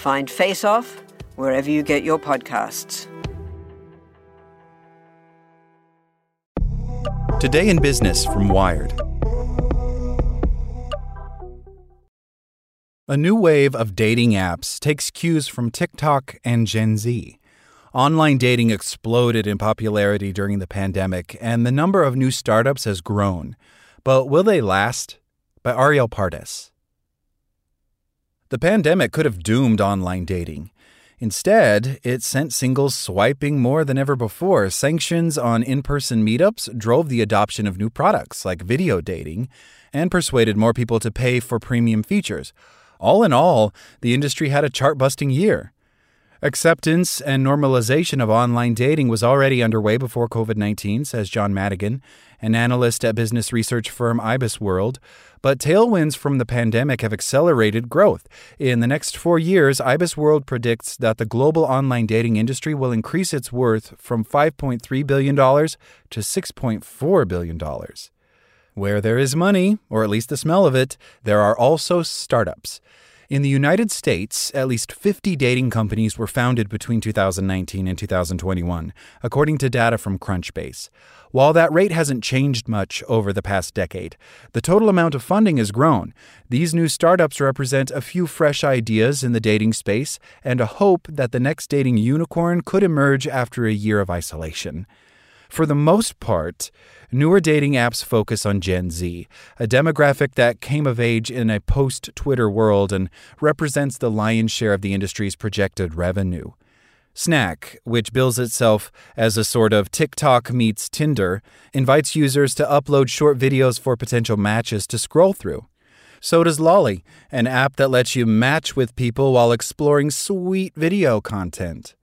Find Face Off wherever you get your podcasts. Today in Business from Wired. A new wave of dating apps takes cues from TikTok and Gen Z. Online dating exploded in popularity during the pandemic, and the number of new startups has grown. But will they last? By Arielle Pardes. The pandemic could have doomed online dating. Instead, it sent singles swiping more than ever before. Sanctions on in person meetups drove the adoption of new products like video dating and persuaded more people to pay for premium features. All in all, the industry had a chart busting year. Acceptance and normalization of online dating was already underway before COVID 19, says John Madigan, an analyst at business research firm IBISWorld. But tailwinds from the pandemic have accelerated growth. In the next four years, IBISWorld predicts that the global online dating industry will increase its worth from $5.3 billion to $6.4 billion. Where there is money, or at least the smell of it, there are also startups. In the United States, at least 50 dating companies were founded between 2019 and 2021, according to data from Crunchbase. While that rate hasn't changed much over the past decade, the total amount of funding has grown. These new startups represent a few fresh ideas in the dating space and a hope that the next dating unicorn could emerge after a year of isolation. For the most part, newer dating apps focus on Gen Z, a demographic that came of age in a post Twitter world and represents the lion's share of the industry's projected revenue. Snack, which bills itself as a sort of TikTok meets Tinder, invites users to upload short videos for potential matches to scroll through. So does Lolly, an app that lets you match with people while exploring sweet video content.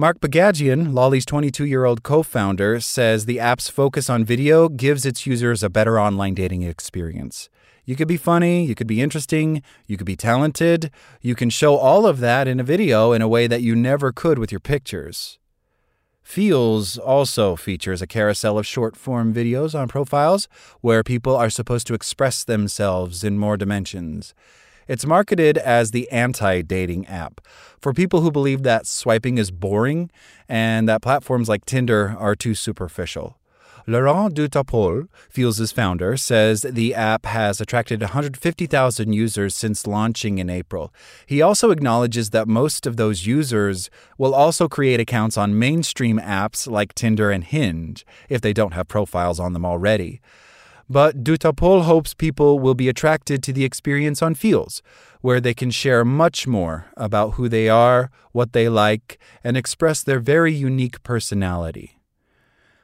Mark Bagagian, Lolly's 22 year old co founder, says the app's focus on video gives its users a better online dating experience. You could be funny, you could be interesting, you could be talented. You can show all of that in a video in a way that you never could with your pictures. Feels also features a carousel of short form videos on profiles where people are supposed to express themselves in more dimensions. It's marketed as the anti dating app for people who believe that swiping is boring and that platforms like Tinder are too superficial. Laurent Dutapol, Feels' founder, says the app has attracted 150,000 users since launching in April. He also acknowledges that most of those users will also create accounts on mainstream apps like Tinder and Hinge if they don't have profiles on them already. But Dutapol hopes people will be attracted to the experience on Feels, where they can share much more about who they are, what they like, and express their very unique personality.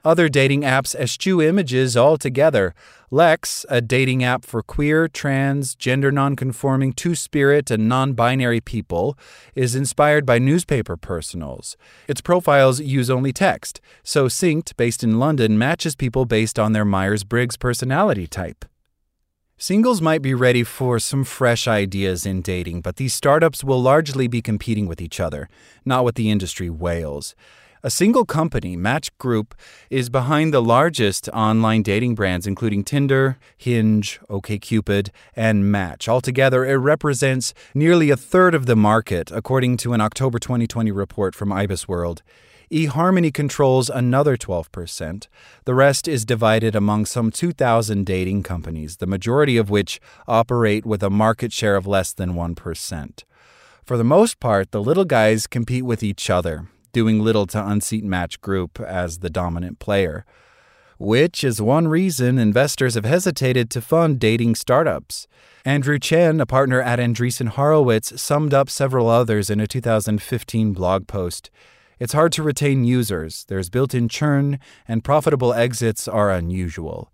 Other dating apps eschew images altogether. Lex, a dating app for queer, trans, gender nonconforming, two spirit, and non binary people, is inspired by newspaper personals. Its profiles use only text, So Syncd, based in London, matches people based on their Myers Briggs personality type. Singles might be ready for some fresh ideas in dating, but these startups will largely be competing with each other, not with the industry whales. A single company, Match Group, is behind the largest online dating brands, including Tinder, Hinge, OkCupid, and Match. Altogether, it represents nearly a third of the market, according to an October 2020 report from IBISWorld. eHarmony controls another 12%. The rest is divided among some 2,000 dating companies, the majority of which operate with a market share of less than 1%. For the most part, the little guys compete with each other, doing little to unseat Match Group as the dominant player, which is one reason investors have hesitated to fund dating startups. Andrew Chen, a partner at Andreessen Horowitz, summed up several others in a 2015 blog post. It's hard to retain users, there's built in churn, and profitable exits are unusual.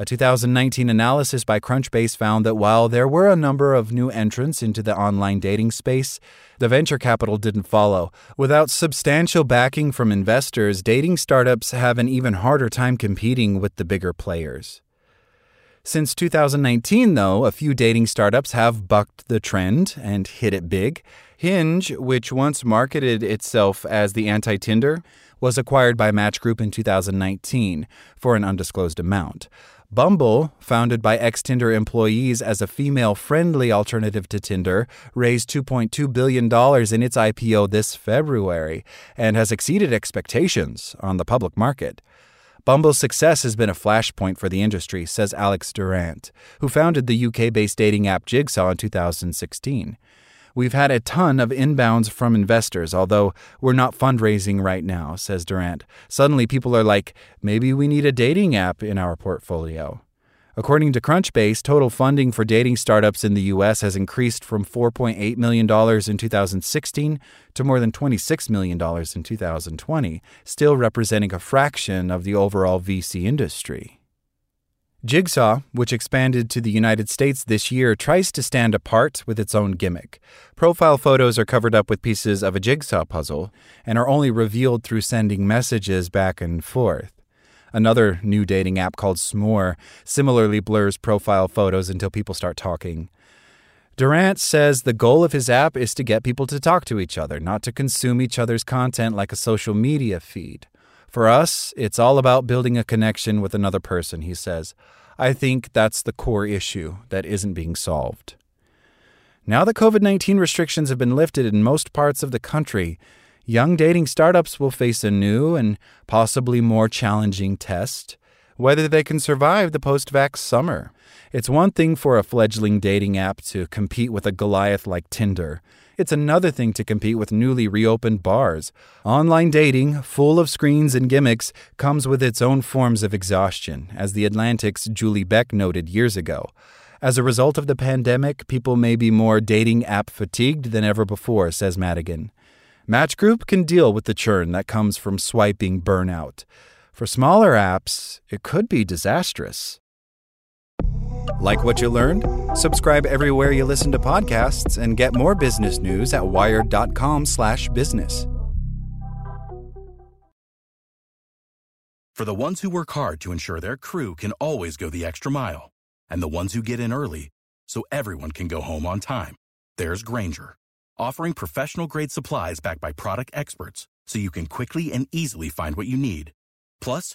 A 2019 analysis by Crunchbase found that while there were a number of new entrants into the online dating space, the venture capital didn't follow. Without substantial backing from investors, dating startups have an even harder time competing with the bigger players. Since 2019, though, a few dating startups have bucked the trend and hit it big. Hinge, which once marketed itself as the anti Tinder, was acquired by Match Group in 2019 for an undisclosed amount. Bumble, founded by ex Tinder employees as a female friendly alternative to Tinder, raised $2.2 billion in its IPO this February and has exceeded expectations on the public market. Bumble's success has been a flashpoint for the industry, says Alex Durant, who founded the UK based dating app Jigsaw in 2016. We've had a ton of inbounds from investors, although we're not fundraising right now, says Durant. Suddenly, people are like, maybe we need a dating app in our portfolio. According to Crunchbase, total funding for dating startups in the U.S. has increased from $4.8 million in 2016 to more than $26 million in 2020, still representing a fraction of the overall VC industry. Jigsaw, which expanded to the United States this year, tries to stand apart with its own gimmick. Profile photos are covered up with pieces of a jigsaw puzzle and are only revealed through sending messages back and forth. Another new dating app called S'more similarly blurs profile photos until people start talking. Durant says the goal of his app is to get people to talk to each other, not to consume each other's content like a social media feed. For us, it's all about building a connection with another person, he says. I think that's the core issue that isn't being solved. Now that COVID 19 restrictions have been lifted in most parts of the country, young dating startups will face a new and possibly more challenging test whether they can survive the post vax summer. It's one thing for a fledgling dating app to compete with a Goliath like Tinder. It's another thing to compete with newly reopened bars. Online dating, full of screens and gimmicks, comes with its own forms of exhaustion, as The Atlantic's Julie Beck noted years ago. As a result of the pandemic, people may be more dating app fatigued than ever before, says Madigan. Match Group can deal with the churn that comes from swiping burnout. For smaller apps, it could be disastrous. Like what you learned? Subscribe everywhere you listen to podcasts and get more business news at wired.com/business. For the ones who work hard to ensure their crew can always go the extra mile, and the ones who get in early so everyone can go home on time, there's Grainger, offering professional-grade supplies backed by product experts so you can quickly and easily find what you need. Plus,